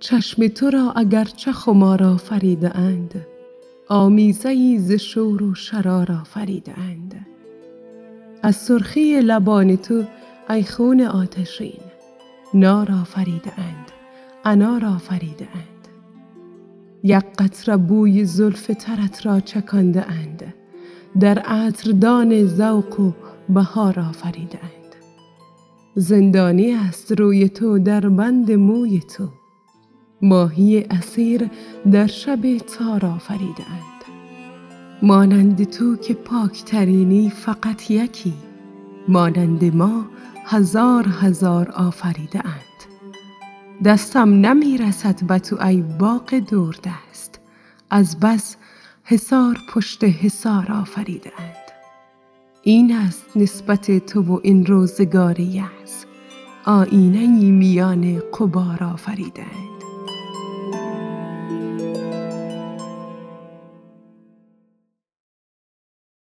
چشم تو را اگر چه خمار آفریده اند آمیزه ای ز شور و شرار آفریده اند از سرخی لبان تو ای خون آتشین نار آفریده اند انار آفریده اند یک قطره بوی زلف ترت را چکانده اند در عطردان ذوق و بهار آفریده اند زندانی است روی تو در بند موی تو. ماهی اسیر در شب تار آفریده اند مانند تو که پاکترینی فقط یکی مانند ما هزار هزار آفریده دستم نمی رسد به تو ای باغ دوردست از بس حصار پشت حصار آفریده این است نسبت تو و این روزگار یأس آیینه ای میان غبار آفریده